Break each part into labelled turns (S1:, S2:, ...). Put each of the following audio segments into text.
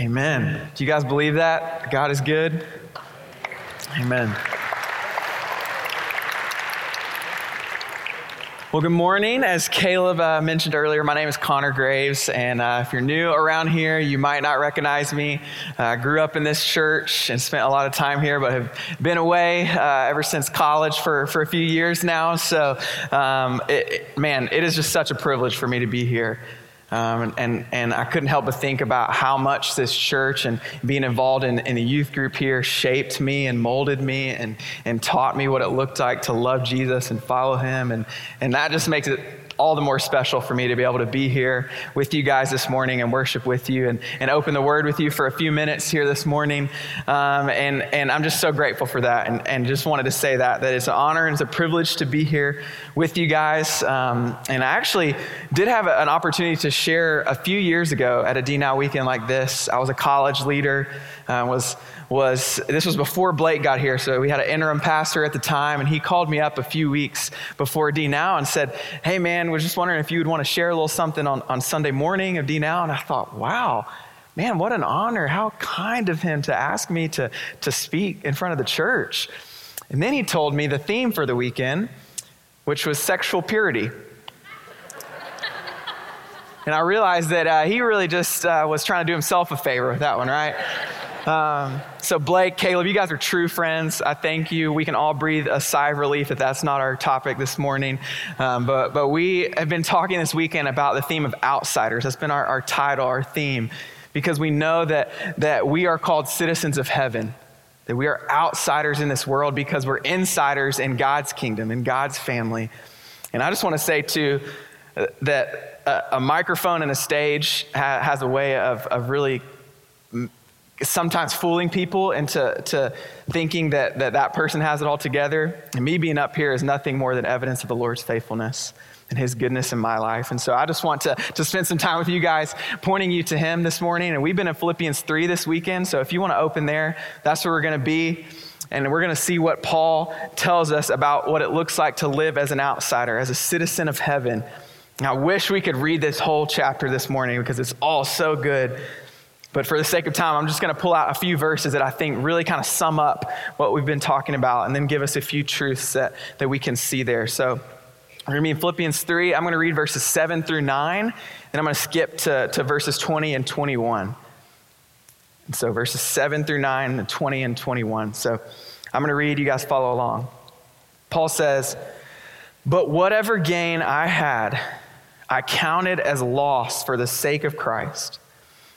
S1: Amen. Do you guys believe that? God is good? Amen. Well, good morning. As Caleb uh, mentioned earlier, my name is Connor Graves, and uh, if you're new around here, you might not recognize me. I uh, grew up in this church and spent a lot of time here, but have been away uh, ever since college for, for a few years now. So, um, it, it, man, it is just such a privilege for me to be here. Um, and, and I couldn't help but think about how much this church and being involved in, in the youth group here shaped me and molded me and, and taught me what it looked like to love Jesus and follow him. And, and that just makes it all the more special for me to be able to be here with you guys this morning and worship with you and, and open the word with you for a few minutes here this morning. Um, and, and I'm just so grateful for that. And, and just wanted to say that, that it's an honor and it's a privilege to be here with you guys. Um, and I actually did have an opportunity to share a few years ago at a D Now weekend like this. I was a college leader, uh, was was this was before Blake got here, so we had an interim pastor at the time, and he called me up a few weeks before D Now and said, Hey man, was just wondering if you would want to share a little something on, on Sunday morning of D Now. And I thought, wow, man, what an honor. How kind of him to ask me to, to speak in front of the church. And then he told me the theme for the weekend, which was sexual purity. and I realized that uh, he really just uh, was trying to do himself a favor with that one, right? Um, so, Blake, Caleb, you guys are true friends. I thank you. We can all breathe a sigh of relief that that's not our topic this morning. Um, but, but we have been talking this weekend about the theme of outsiders. That's been our, our title, our theme, because we know that, that we are called citizens of heaven, that we are outsiders in this world because we're insiders in God's kingdom, in God's family. And I just want to say, too, that a, a microphone and a stage ha, has a way of, of really sometimes fooling people into to thinking that, that that person has it all together. And me being up here is nothing more than evidence of the Lord's faithfulness and his goodness in my life. And so I just want to, to spend some time with you guys pointing you to him this morning. And we've been in Philippians 3 this weekend. So if you want to open there, that's where we're going to be. And we're going to see what Paul tells us about what it looks like to live as an outsider, as a citizen of heaven. And I wish we could read this whole chapter this morning because it's all so good. But for the sake of time, I'm just going to pull out a few verses that I think really kind of sum up what we've been talking about and then give us a few truths that, that we can see there. So we're going to be in Philippians 3. I'm going to read verses 7 through 9, and I'm going to skip to, to verses 20 and 21. And so verses 7 through 9, and 20 and 21. So I'm going to read, you guys follow along. Paul says, But whatever gain I had, I counted as loss for the sake of Christ.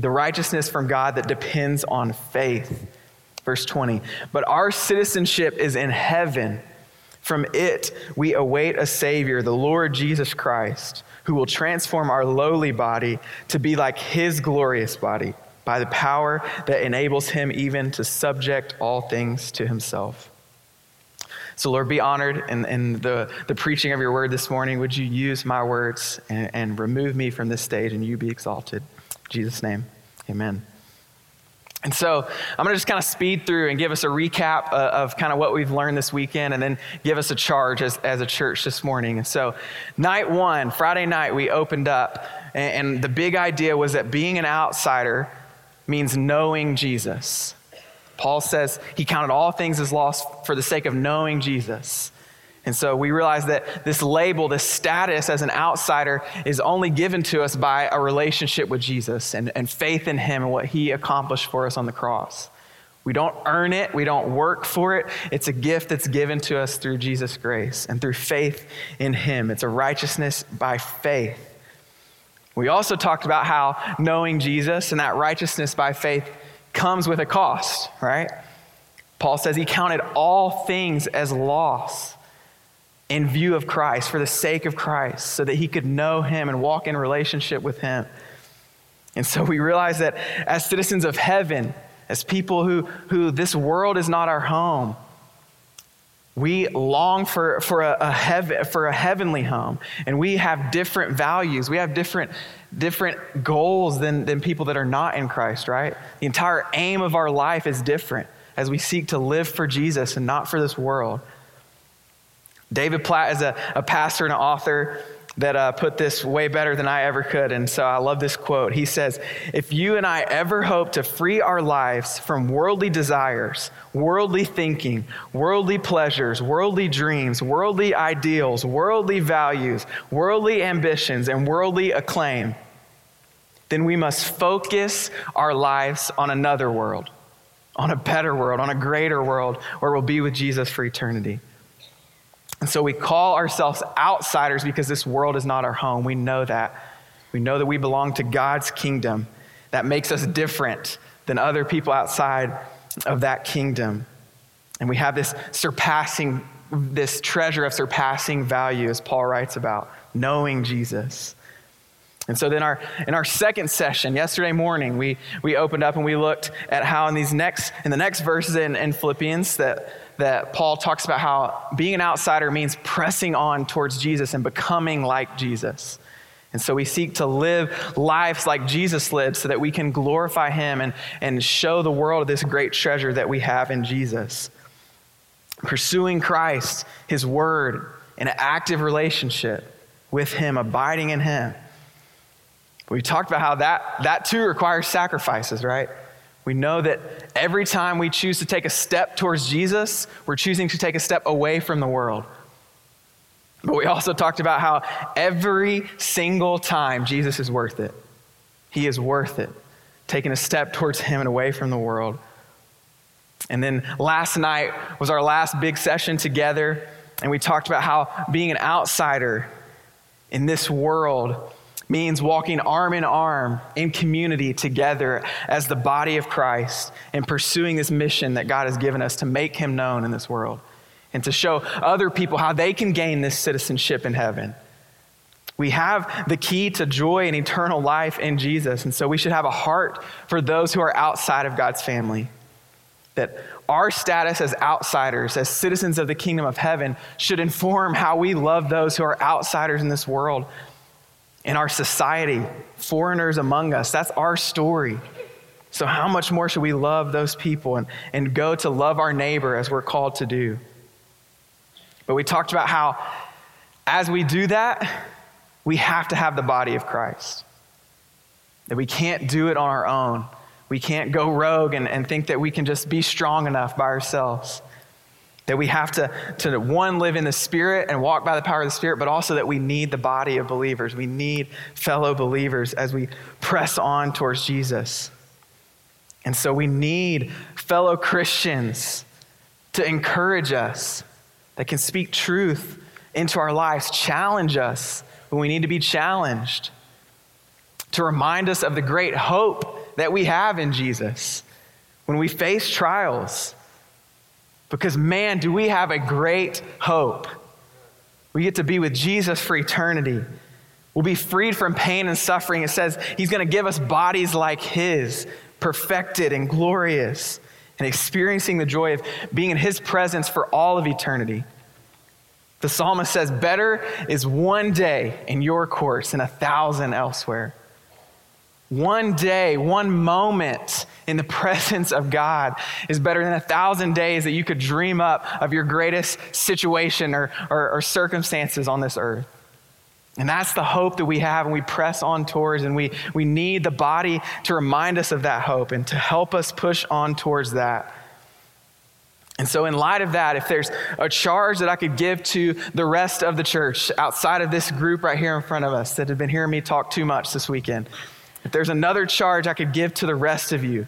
S1: the righteousness from God that depends on faith. Verse 20. But our citizenship is in heaven. From it we await a Savior, the Lord Jesus Christ, who will transform our lowly body to be like his glorious body by the power that enables him even to subject all things to himself. So, Lord, be honored in, in the, the preaching of your word this morning. Would you use my words and, and remove me from this stage and you be exalted? Jesus' name, amen. And so I'm going to just kind of speed through and give us a recap uh, of kind of what we've learned this weekend and then give us a charge as, as a church this morning. And so, night one, Friday night, we opened up, and, and the big idea was that being an outsider means knowing Jesus. Paul says he counted all things as lost for the sake of knowing Jesus. And so we realize that this label, this status as an outsider, is only given to us by a relationship with Jesus and, and faith in Him and what He accomplished for us on the cross. We don't earn it, we don't work for it. It's a gift that's given to us through Jesus' grace and through faith in Him. It's a righteousness by faith. We also talked about how knowing Jesus and that righteousness by faith comes with a cost, right? Paul says he counted all things as loss in view of Christ, for the sake of Christ, so that he could know him and walk in relationship with him. And so we realize that as citizens of heaven, as people who, who this world is not our home. We long for, for, a, a heaven, for a heavenly home, and we have different values. We have different, different goals than, than people that are not in Christ, right? The entire aim of our life is different as we seek to live for Jesus and not for this world. David Platt is a, a pastor and an author that uh, put this way better than I ever could. And so I love this quote. He says, If you and I ever hope to free our lives from worldly desires, worldly thinking, worldly pleasures, worldly dreams, worldly ideals, worldly values, worldly ambitions, and worldly acclaim, then we must focus our lives on another world, on a better world, on a greater world where we'll be with Jesus for eternity. And so we call ourselves outsiders because this world is not our home. We know that. We know that we belong to God's kingdom. That makes us different than other people outside of that kingdom. And we have this surpassing, this treasure of surpassing value, as Paul writes about, knowing Jesus. And so then our in our second session, yesterday morning, we we opened up and we looked at how in these next in the next verses in, in Philippians that that Paul talks about how being an outsider means pressing on towards Jesus and becoming like Jesus. And so we seek to live lives like Jesus lived so that we can glorify him and, and show the world this great treasure that we have in Jesus. Pursuing Christ, his word, in an active relationship with him, abiding in him. We talked about how that, that too requires sacrifices, right? We know that every time we choose to take a step towards Jesus, we're choosing to take a step away from the world. But we also talked about how every single time Jesus is worth it. He is worth it. Taking a step towards Him and away from the world. And then last night was our last big session together, and we talked about how being an outsider in this world means walking arm in arm in community together as the body of Christ and pursuing this mission that God has given us to make him known in this world and to show other people how they can gain this citizenship in heaven. We have the key to joy and eternal life in Jesus, and so we should have a heart for those who are outside of God's family. That our status as outsiders, as citizens of the kingdom of heaven, should inform how we love those who are outsiders in this world in our society, foreigners among us. That's our story. So, how much more should we love those people and, and go to love our neighbor as we're called to do? But we talked about how, as we do that, we have to have the body of Christ. That we can't do it on our own. We can't go rogue and, and think that we can just be strong enough by ourselves. That we have to, to, one, live in the Spirit and walk by the power of the Spirit, but also that we need the body of believers. We need fellow believers as we press on towards Jesus. And so we need fellow Christians to encourage us, that can speak truth into our lives, challenge us when we need to be challenged, to remind us of the great hope that we have in Jesus when we face trials because, man, do we have a great hope. We get to be with Jesus for eternity. We'll be freed from pain and suffering. It says He's going to give us bodies like His, perfected and glorious, and experiencing the joy of being in His presence for all of eternity. The psalmist says, Better is one day in your courts than a thousand elsewhere. One day, one moment in the presence of God is better than a thousand days that you could dream up of your greatest situation or, or, or, circumstances on this earth. And that's the hope that we have and we press on towards, and we, we need the body to remind us of that hope and to help us push on towards that. And so, in light of that, if there's a charge that I could give to the rest of the church outside of this group right here in front of us that have been hearing me talk too much this weekend, if there's another charge I could give to the rest of you,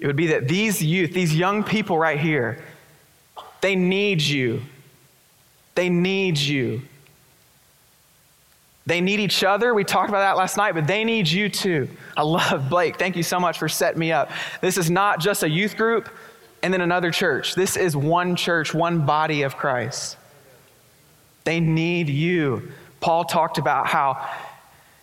S1: it would be that these youth, these young people right here, they need you. They need you. They need each other. We talked about that last night, but they need you too. I love Blake. Thank you so much for setting me up. This is not just a youth group and then another church. This is one church, one body of Christ. They need you. Paul talked about how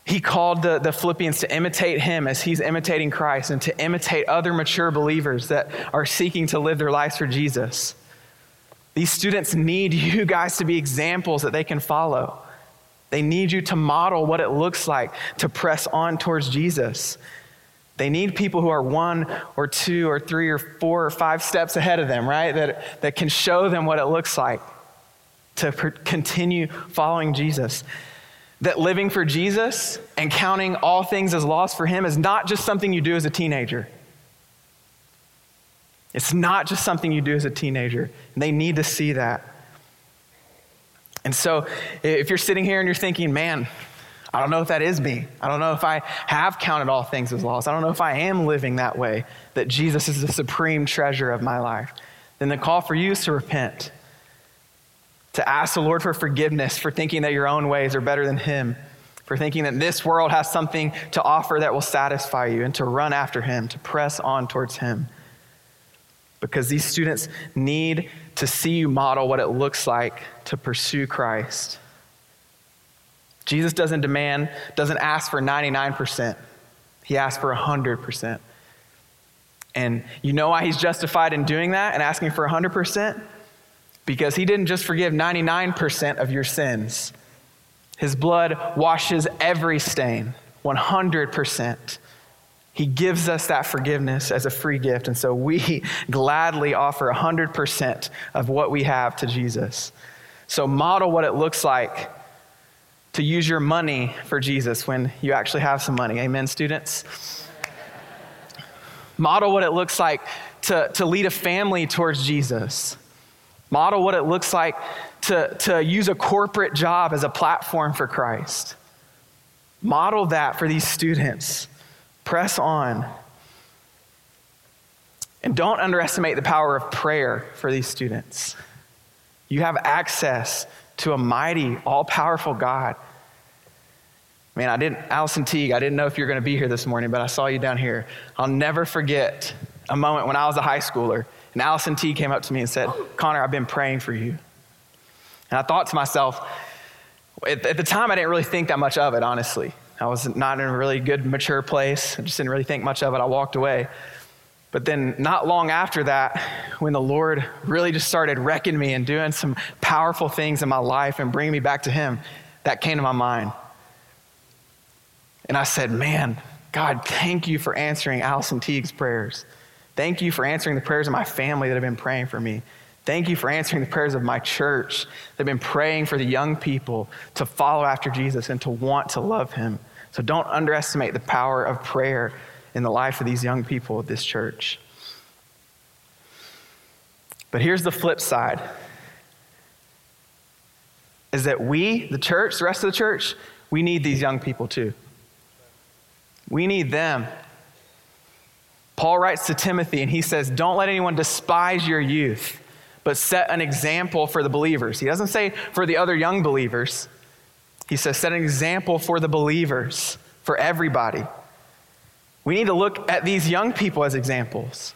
S1: He called the, the Philippians to imitate him as he's imitating Christ and to imitate other mature believers that are seeking to live their lives for Jesus. These students need you guys to be examples that they can follow. They need you to model what it looks like to press on towards Jesus. They need people who are one or two or three or four or five steps ahead of them, right? That, that can show them what it looks like to per- continue following Jesus. That living for Jesus and counting all things as lost for Him is not just something you do as a teenager. It's not just something you do as a teenager. And they need to see that. And so, if you're sitting here and you're thinking, man, I don't know if that is me. I don't know if I have counted all things as lost. I don't know if I am living that way, that Jesus is the supreme treasure of my life. Then the call for you is to repent, to ask the Lord for forgiveness for thinking that your own ways are better than Him, for thinking that this world has something to offer that will satisfy you, and to run after Him, to press on towards Him. Because these students need to see you model what it looks like to pursue Christ. Jesus doesn't demand, doesn't ask for 99%. He asks for 100%. And you know why he's justified in doing that and asking for 100%? Because he didn't just forgive 99% of your sins. His blood washes every stain, 100%. He gives us that forgiveness as a free gift. And so we gladly offer 100% of what we have to Jesus. So model what it looks like to use your money for Jesus when you actually have some money. Amen, students? Model what it looks like to, to lead a family towards Jesus. Model what it looks like to, to use a corporate job as a platform for Christ. Model that for these students. Press on. And don't underestimate the power of prayer for these students. You have access to a mighty, all powerful God. Man, I didn't, Allison Teague, I didn't know if you were going to be here this morning, but I saw you down here. I'll never forget a moment when I was a high schooler, and Allison Teague came up to me and said, Connor, I've been praying for you. And I thought to myself, at, at the time, I didn't really think that much of it, honestly. I was not in a really good, mature place. I just didn't really think much of it. I walked away. But then, not long after that, when the Lord really just started wrecking me and doing some powerful things in my life and bringing me back to Him, that came to my mind. And I said, Man, God, thank you for answering Allison Teague's prayers. Thank you for answering the prayers of my family that have been praying for me. Thank you for answering the prayers of my church that have been praying for the young people to follow after Jesus and to want to love Him. So don't underestimate the power of prayer in the life of these young people at this church. But here's the flip side is that we, the church, the rest of the church, we need these young people too. We need them. Paul writes to Timothy and he says, Don't let anyone despise your youth, but set an example for the believers. He doesn't say for the other young believers, he says, Set an example for the believers, for everybody. We need to look at these young people as examples.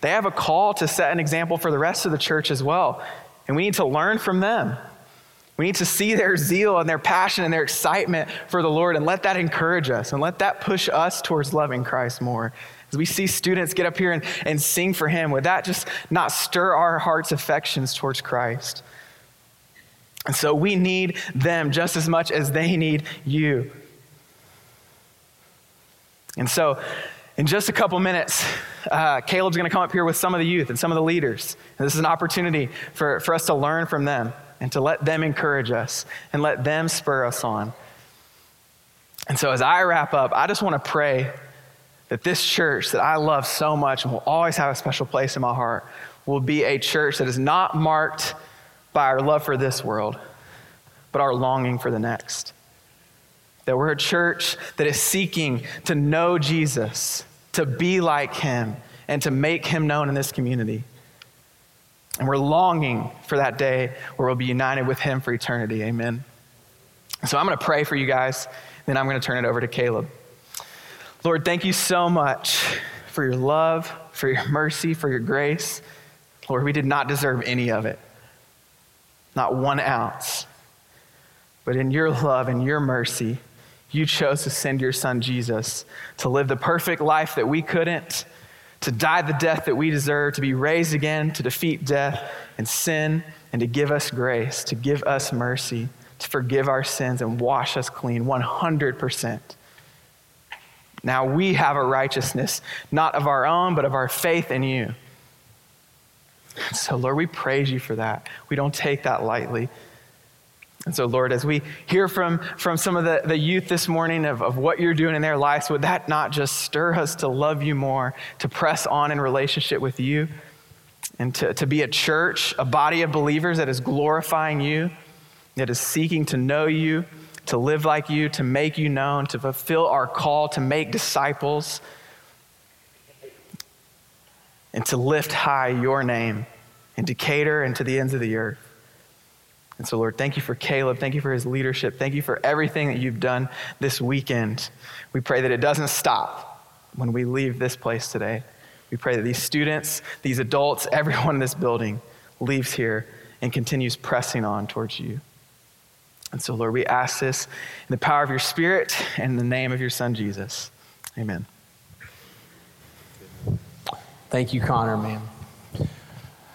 S1: They have a call to set an example for the rest of the church as well. And we need to learn from them. We need to see their zeal and their passion and their excitement for the Lord and let that encourage us and let that push us towards loving Christ more. As we see students get up here and, and sing for Him, would that just not stir our heart's affections towards Christ? And so we need them just as much as they need you. And so, in just a couple minutes, uh, Caleb's going to come up here with some of the youth and some of the leaders. And this is an opportunity for, for us to learn from them and to let them encourage us and let them spur us on. And so, as I wrap up, I just want to pray that this church that I love so much and will always have a special place in my heart will be a church that is not marked by our love for this world, but our longing for the next. That we're a church that is seeking to know Jesus, to be like him, and to make him known in this community. And we're longing for that day where we'll be united with him for eternity. Amen. So I'm going to pray for you guys, then I'm going to turn it over to Caleb. Lord, thank you so much for your love, for your mercy, for your grace. Lord, we did not deserve any of it, not one ounce. But in your love and your mercy, You chose to send your son Jesus to live the perfect life that we couldn't, to die the death that we deserve, to be raised again, to defeat death and sin, and to give us grace, to give us mercy, to forgive our sins and wash us clean 100%. Now we have a righteousness, not of our own, but of our faith in you. So, Lord, we praise you for that. We don't take that lightly. And so, Lord, as we hear from, from some of the, the youth this morning of, of what you're doing in their lives, would that not just stir us to love you more, to press on in relationship with you, and to, to be a church, a body of believers that is glorifying you, that is seeking to know you, to live like you, to make you known, to fulfill our call to make disciples, and to lift high your name in Decatur and to the ends of the earth. And so, Lord, thank you for Caleb. Thank you for his leadership. Thank you for everything that you've done this weekend. We pray that it doesn't stop when we leave this place today. We pray that these students, these adults, everyone in this building leaves here and continues pressing on towards you. And so, Lord, we ask this in the power of your Spirit and in the name of your Son, Jesus. Amen.
S2: Thank you, Connor, man.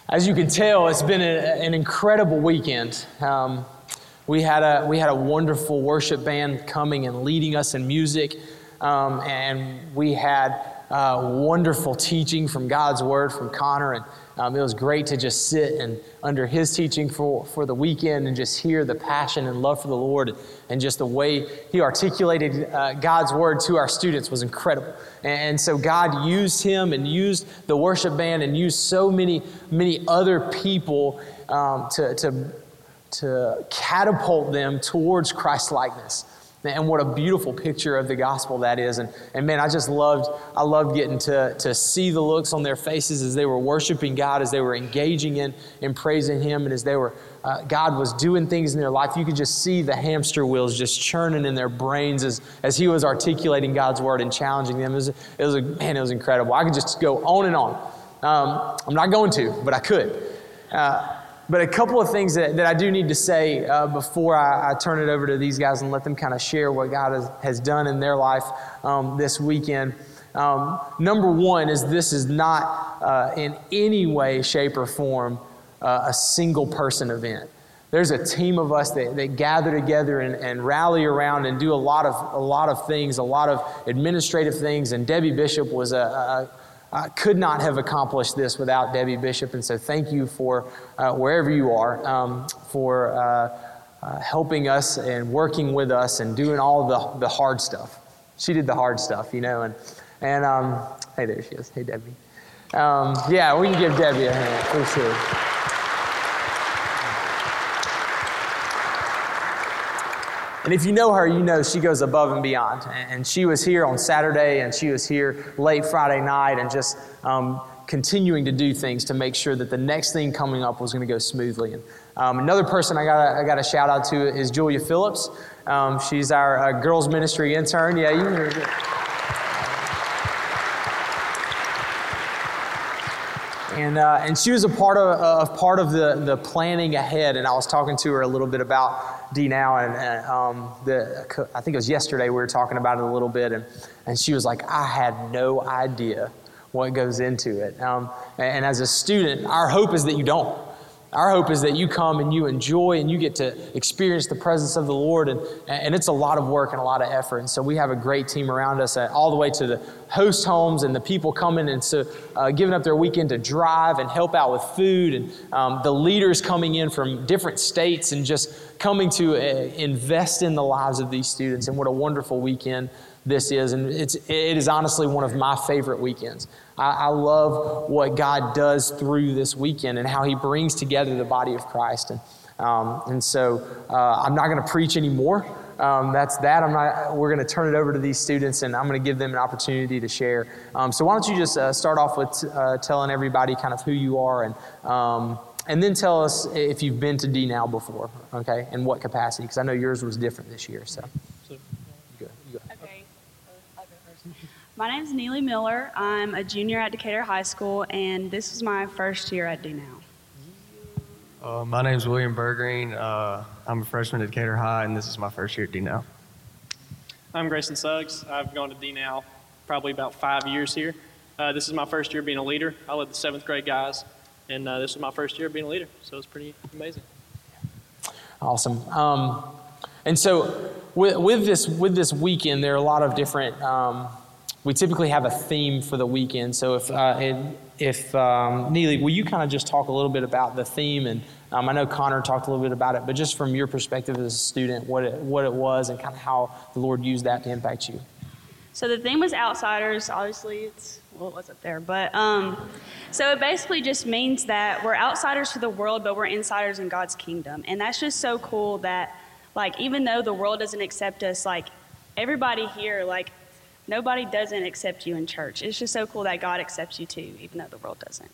S2: As you can tell, it's been a, an incredible weekend. Um, we, had a, we had a wonderful worship band coming and leading us in music, um, and we had uh, wonderful teaching from God's Word from Connor. And um, it was great to just sit and under his teaching for, for the weekend and just hear the passion and love for the Lord and just the way he articulated uh, God's Word to our students was incredible. And, and so God used him and used the worship band and used so many, many other people um, to, to, to catapult them towards Christ likeness. And what a beautiful picture of the gospel that is. And, and man, I just loved, I loved getting to, to see the looks on their faces as they were worshiping God, as they were engaging in, in praising Him, and as they were, uh, God was doing things in their life. You could just see the hamster wheels just churning in their brains as, as He was articulating God's word and challenging them. It was, it was a, man, it was incredible. I could just go on and on. Um, I'm not going to, but I could. Uh, but a couple of things that, that I do need to say uh, before I, I, turn it over to these guys and let them kind of share what God has, has done in their life um, this weekend. Um, number one is this is not uh, in any way, shape, or form uh, a single person event. There's a team of us that, that gather together and, and rally around and do a lot of a lot of things, a lot of administrative things. And Debbie Bishop was a, a uh, could not have accomplished this without Debbie Bishop. And so thank you for uh, wherever you are um, for uh, uh, helping us and working with us and doing all the, the hard stuff. She did the hard stuff, you know. And, and um, hey, there she is. Hey, Debbie. Um, yeah, we can give Debbie a hand for sure. And if you know her, you know she goes above and beyond. And she was here on Saturday and she was here late Friday night and just um, continuing to do things to make sure that the next thing coming up was going to go smoothly. And um, another person I got I got a shout out to is Julia Phillips. Um, she's our uh, girls ministry intern. Yeah, you. And, uh, and she was a part of, uh, part of the, the planning ahead. And I was talking to her a little bit about D now. And, and um, the, I think it was yesterday we were talking about it a little bit. And, and she was like, I had no idea what goes into it. Um, and, and as a student, our hope is that you don't. Our hope is that you come and you enjoy and you get to experience the presence of the Lord. And, and it's a lot of work and a lot of effort. And so we have a great team around us, uh, all the way to the host homes and the people coming and so uh, giving up their weekend to drive and help out with food. And um, the leaders coming in from different states and just coming to uh, invest in the lives of these students. And what a wonderful weekend this is. And it's, it is honestly one of my favorite weekends. I, I love what God does through this weekend and how He brings together the body of Christ. And, um, and so uh, I'm not going to preach anymore. Um, that's that. I'm not. We're going to turn it over to these students, and I'm going to give them an opportunity to share. Um, so why don't you just uh, start off with uh, telling everybody kind of who you are, and um, and then tell us if you've been to D now before, okay, and what capacity? Because I know yours was different this year. So.
S3: My name is Neely Miller. I'm a junior at Decatur High School, and this is my first year at DNOW.
S4: Uh, my name is William Bergreen. Uh, I'm a freshman at Decatur High, and this is my first year at DNOW.
S5: I'm Grayson Suggs. I've gone to DNOW probably about five years here. Uh, this is my first year being a leader. I led the seventh grade guys, and uh, this was my first year being a leader, so it's pretty amazing.
S2: Awesome. Um, and so with, with, this with this weekend, there are a lot of different. Um, we typically have a theme for the weekend. So if uh, if um, Neely, will you kind of just talk a little bit about the theme? And um, I know Connor talked a little bit about it, but just from your perspective as a student, what it, what it was and kind of how the Lord used that to impact you.
S3: So the theme was outsiders. Obviously, it's well, it wasn't there, but um, so it basically just means that we're outsiders to the world, but we're insiders in God's kingdom, and that's just so cool. That like even though the world doesn't accept us, like everybody here, like nobody doesn't accept you in church. It's just so cool that God accepts you too, even though the world doesn't.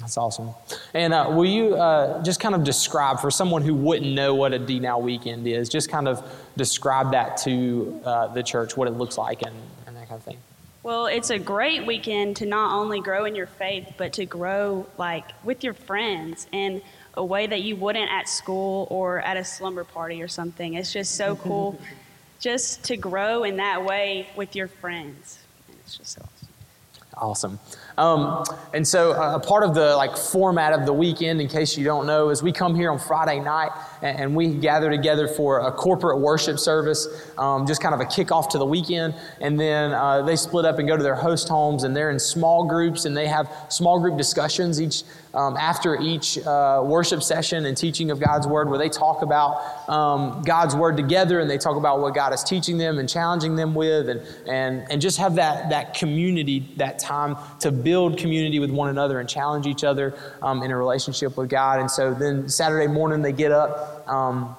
S2: That's awesome. And uh, will you uh, just kind of describe for someone who wouldn't know what a D Now weekend is, just kind of describe that to uh, the church, what it looks like, and, and that kind of thing?
S3: Well, it's a great weekend to not only grow in your faith, but to grow like with your friends in a way that you wouldn't at school or at a slumber party or something. It's just so cool just to grow in that way with your friends. It's just so
S2: awesome. Um, and so uh, a part of the like format of the weekend, in case you don't know, is we come here on Friday night and, and we gather together for a corporate worship service, um, just kind of a kickoff to the weekend. And then uh, they split up and go to their host homes and they're in small groups and they have small group discussions each um, after each uh, worship session and teaching of God's Word, where they talk about um, God's Word together and they talk about what God is teaching them and challenging them with, and, and, and just have that, that community, that time to build community with one another and challenge each other um, in a relationship with God. And so then Saturday morning they get up um,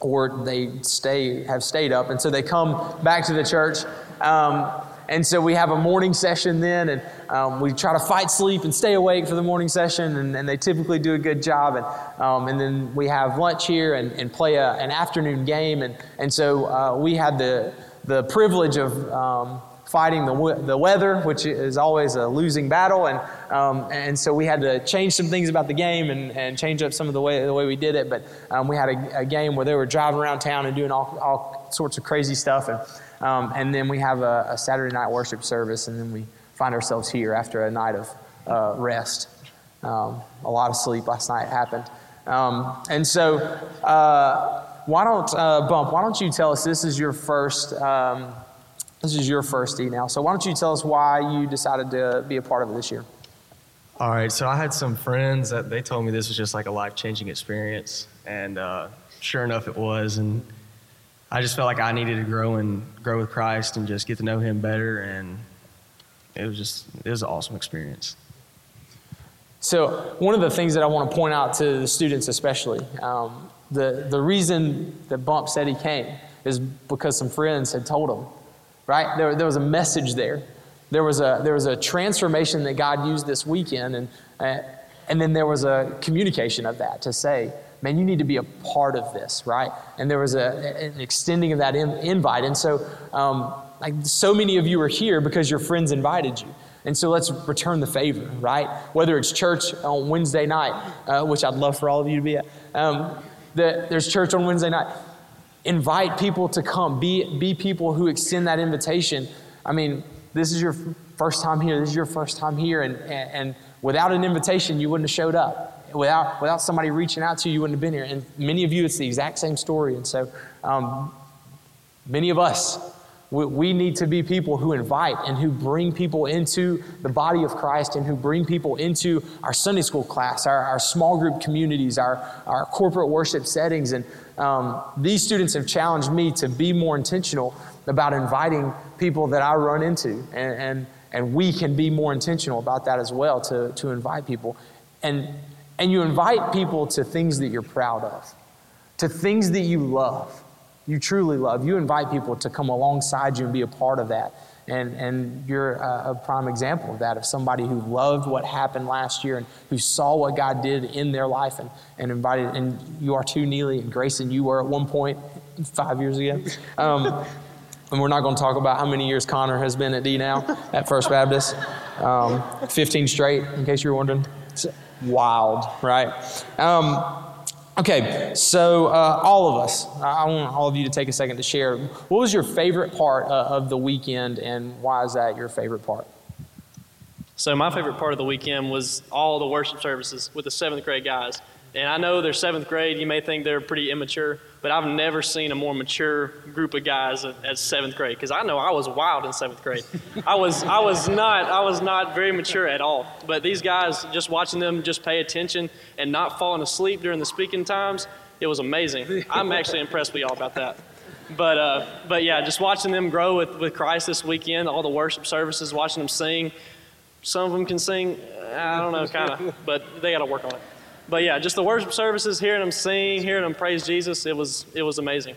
S2: or they stay have stayed up, and so they come back to the church. Um, and so we have a morning session then, and um, we try to fight sleep and stay awake for the morning session, and, and they typically do a good job. And, um, and then we have lunch here and, and play a, an afternoon game. And, and so uh, we had the, the privilege of um, fighting the, the weather, which is always a losing battle. And, um, and so we had to change some things about the game and, and change up some of the way, the way we did it. But um, we had a, a, game where they were driving around town and doing all, all sorts of crazy stuff. And, um, and then we have a, a, Saturday night worship service, and then we find ourselves here after a night of uh, rest. Um, a lot of sleep last night happened. Um, and so, uh, why don't, uh, Bump, why don't you tell us this is your first. This is your first E now. So, why don't you tell us why you decided to be a part of it this year?
S4: All right. So, I had some friends that they told me this was just like a life changing experience. And uh, sure enough, it was. And I just felt like I needed to grow and grow with Christ and just get to know Him better. And it was just, it was an awesome experience.
S2: So, one of the things that I want to point out to the students, especially, um, the, the reason that Bump said he came is because some friends had told him, right? There, there was a message there. There was a, there was a transformation that God used this weekend, and, uh, and then there was a communication of that to say, man, you need to be a part of this, right? And there was a, an extending of that in, invite. And so, um, like, so many of you are here because your friends invited you. And so let's return the favor, right? Whether it's church on Wednesday night, uh, which I'd love for all of you to be at. Um, the, there's church on Wednesday night. Invite people to come. Be, be people who extend that invitation. I mean, this is your first time here. This is your first time here. And, and, and without an invitation, you wouldn't have showed up without, without somebody reaching out to you, you wouldn't have been here. And many of you, it's the exact same story. And so, um, many of us, we, we need to be people who invite and who bring people into the body of Christ and who bring people into our Sunday school class, our, our small group communities, our, our corporate worship settings. And um, these students have challenged me to be more intentional about inviting people that I run into. And, and, and we can be more intentional about that as well to, to invite people. And and you invite people to things that you're proud of, to things that you love, you truly love. You invite people to come alongside you and be a part of that. And, and you're a, a prime example of that, of somebody who loved what happened last year and who saw what God did in their life and, and invited. And you are too, Neely and Grayson, you were at one point five years ago. Um, and we're not going to talk about how many years Connor has been at D now, at First Baptist. Um, 15 straight, in case you're wondering It's wild, right? Um, Okay, so uh, all of us, I want all of you to take a second to share. What was your favorite part uh, of the weekend, and why is that your favorite part?
S5: So my favorite part of the weekend was all the worship services with the seventh grade guys. And I know they're seventh grade. You may think they're pretty immature, but I've never seen a more mature group of guys at, at seventh grade. Because I know I was wild in seventh grade. I was I was not I was not very mature at all. But these guys, just watching them just pay attention and not falling asleep during the speaking times, it was amazing. I'm actually impressed with y'all about that. But uh, but yeah, just watching them grow with, with Christ this weekend, all the worship services, watching them sing. Some of them can sing, I don't know, kind of, but they got to work on it but yeah, just the worship services, hearing them sing, hearing them praise Jesus, it was it was amazing.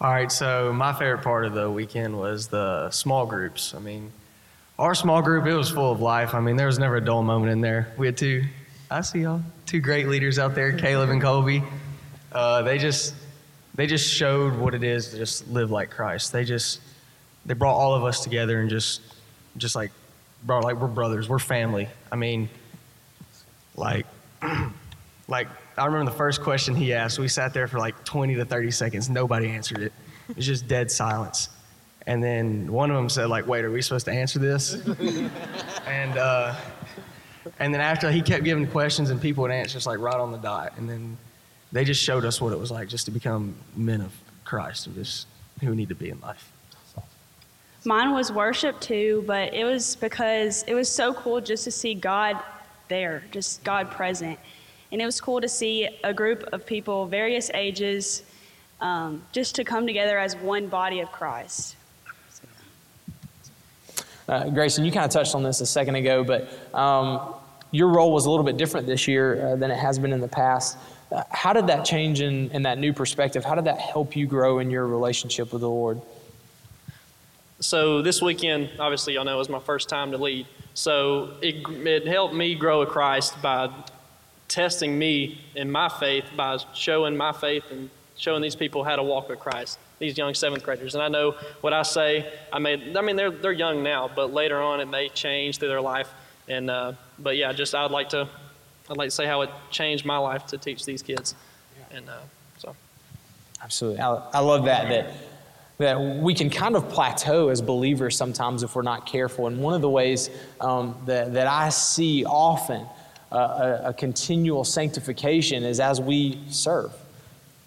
S4: All right, so my favorite part of the weekend was the small groups. I mean, our small group, it was full of life. I mean, there was never a dull moment in there. We had two, I see y'all, two great leaders out there, Caleb and Colby. Uh, they just, they just showed what it is to just live like Christ. They just, they brought all of us together and just, just like, brought like we're brothers, we're family. I mean, like, like I remember the first question he asked. We sat there for like 20 to 30 seconds. Nobody answered it. It was just dead silence. And then one of them said, like, wait, are we supposed to answer this? and uh, and then after he kept giving questions and people would answer just like right on the dot. And then they just showed us what it was like just to become men of Christ and just who need to be in life.
S3: Mine was worship too, but it was because it was so cool just to see God there, just God present. And it was cool to see a group of people, various ages, um, just to come together as one body of Christ.
S2: Uh, Grayson, you kind of touched on this a second ago, but um, your role was a little bit different this year uh, than it has been in the past. Uh, how did that change in, in that new perspective? How did that help you grow in your relationship with the Lord?
S5: So this weekend, obviously, y'all know it was my first time to lead. So it, it helped me grow a Christ by testing me in my faith, by showing my faith and showing these people how to walk with Christ, these young seventh graders. And I know what I say, I may, I mean, they're, they're young now, but later on it may change through their life. And, uh, but yeah, just I'd like to, I'd like to say how it changed my life to teach these kids. And uh, so.
S2: Absolutely. I, I love that, that that we can kind of plateau as believers sometimes if we're not careful. And one of the ways um, that, that I see often uh, a, a continual sanctification is as we serve.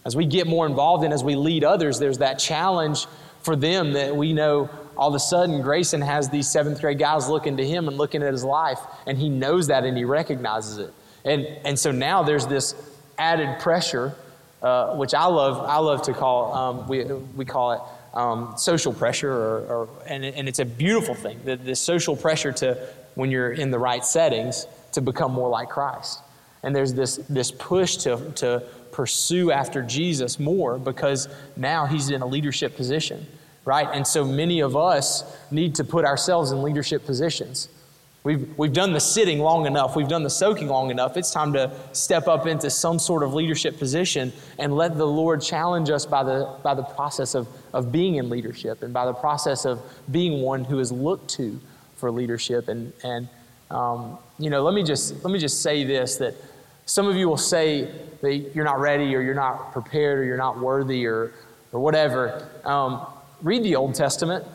S2: As we get more involved and as we lead others, there's that challenge for them that we know all of a sudden Grayson has these seventh grade guys looking to him and looking at his life, and he knows that and he recognizes it. And, and so now there's this added pressure, uh, which I love, I love to call, um, we, we call it um, social pressure, or, or, and, and it's a beautiful thing, the, the social pressure to, when you're in the right settings, to become more like Christ. And there's this, this push to, to pursue after Jesus more because now he's in a leadership position, right? And so many of us need to put ourselves in leadership positions. We've, we've done the sitting long enough. We've done the soaking long enough. It's time to step up into some sort of leadership position and let the Lord challenge us by the, by the process of, of being in leadership and by the process of being one who is looked to for leadership. And, and um, you know, let me, just, let me just say this that some of you will say that you're not ready or you're not prepared or you're not worthy or, or whatever. Um, read the Old Testament.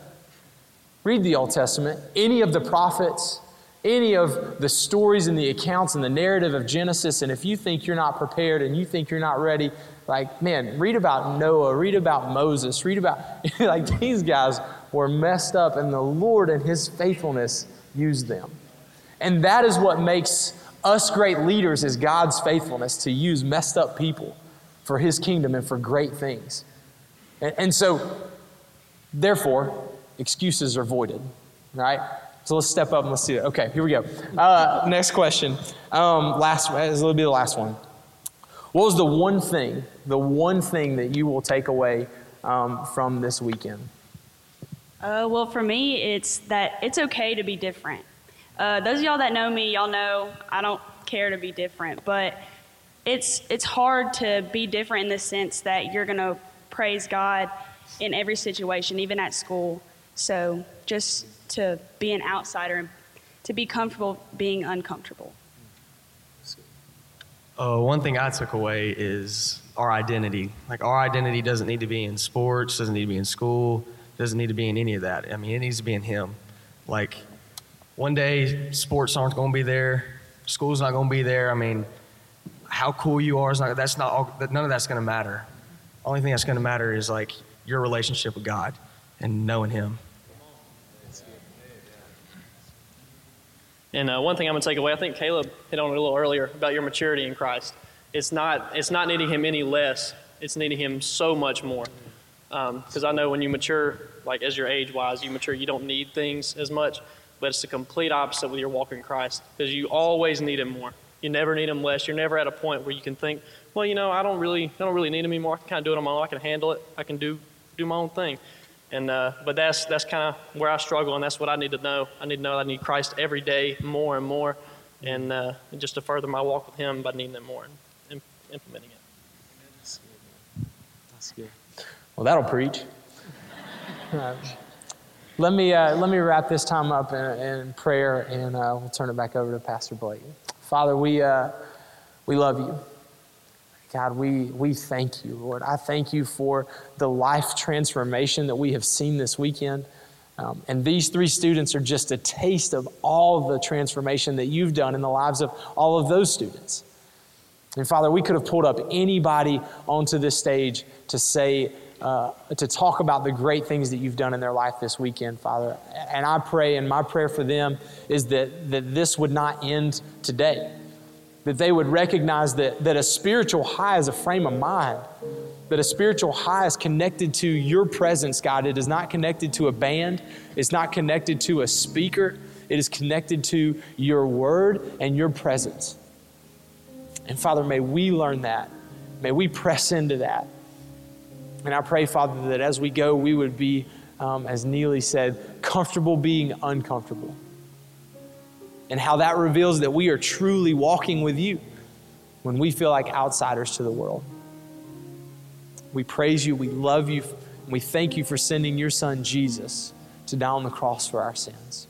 S2: Read the Old Testament. Any of the prophets any of the stories and the accounts and the narrative of Genesis, and if you think you're not prepared and you think you're not ready, like, man, read about Noah, read about Moses, read about, like, these guys were messed up, and the Lord and His faithfulness used them. And that is what makes us great leaders is God's faithfulness to use messed up people for His kingdom and for great things. And, and so, therefore, excuses are voided, right? So let's step up and let's see it. Okay, here we go. Uh, next question. Um, last, this will be the last one. What was the one thing, the one thing that you will take away um, from this weekend?
S3: Uh, well, for me, it's that it's okay to be different. Uh, those of y'all that know me, y'all know I don't care to be different, but it's it's hard to be different in the sense that you're gonna praise God in every situation, even at school. So just to be an outsider and to be comfortable being uncomfortable.
S4: Uh, one thing I took away is our identity. Like our identity doesn't need to be in sports, doesn't need to be in school, doesn't need to be in any of that. I mean, it needs to be in Him. Like one day, sports aren't going to be there, school's not going to be there. I mean, how cool you are is not. That's not. All, none of that's going to matter. Only thing that's going to matter is like your relationship with God and knowing Him.
S5: And uh, one thing I'm going to take away, I think Caleb hit on it a little earlier about your maturity in Christ. It's not, it's not needing Him any less, it's needing Him so much more. Because um, I know when you mature, like as your age wise, you mature, you don't need things as much, but it's the complete opposite with your walk in Christ. Because you always need Him more. You never need Him less. You're never at a point where you can think, well, you know, I don't really, I don't really need Him anymore. I can kind of do it on my own. I can handle it. I can do, do my own thing. And uh, but that's that's kind of where I struggle, and that's what I need to know. I need to know I need Christ every day, more and more, and, uh, just to further my walk with Him by needing Him more and implementing it.
S2: That's good. Well, that'll preach. let me uh, let me wrap this time up in, in prayer, and uh, we'll turn it back over to Pastor Blake. Father, we uh, we love you. God, we, we thank you, Lord. I thank you for the life transformation that we have seen this weekend. Um, and these three students are just a taste of all the transformation that you've done in the lives of all of those students. And Father, we could have pulled up anybody onto this stage to say, uh, to talk about the great things that you've done in their life this weekend, Father. And I pray, and my prayer for them is that, that this would not end today that they would recognize that, that a spiritual high is a frame of mind, that a spiritual high is connected to your presence, God. It is not connected to a band, it's not connected to a speaker, it is connected to your word and your presence. And Father, may we learn that. May we press into that. And I pray, Father, that as we go, we would be, um, as Neely said, comfortable being uncomfortable and how that reveals that we are truly walking with you when we feel like outsiders to the world. We praise you, we love you, and we thank you for sending your son Jesus to die on the cross for our sins.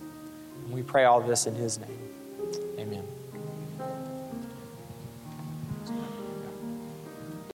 S2: And we pray all this in his name.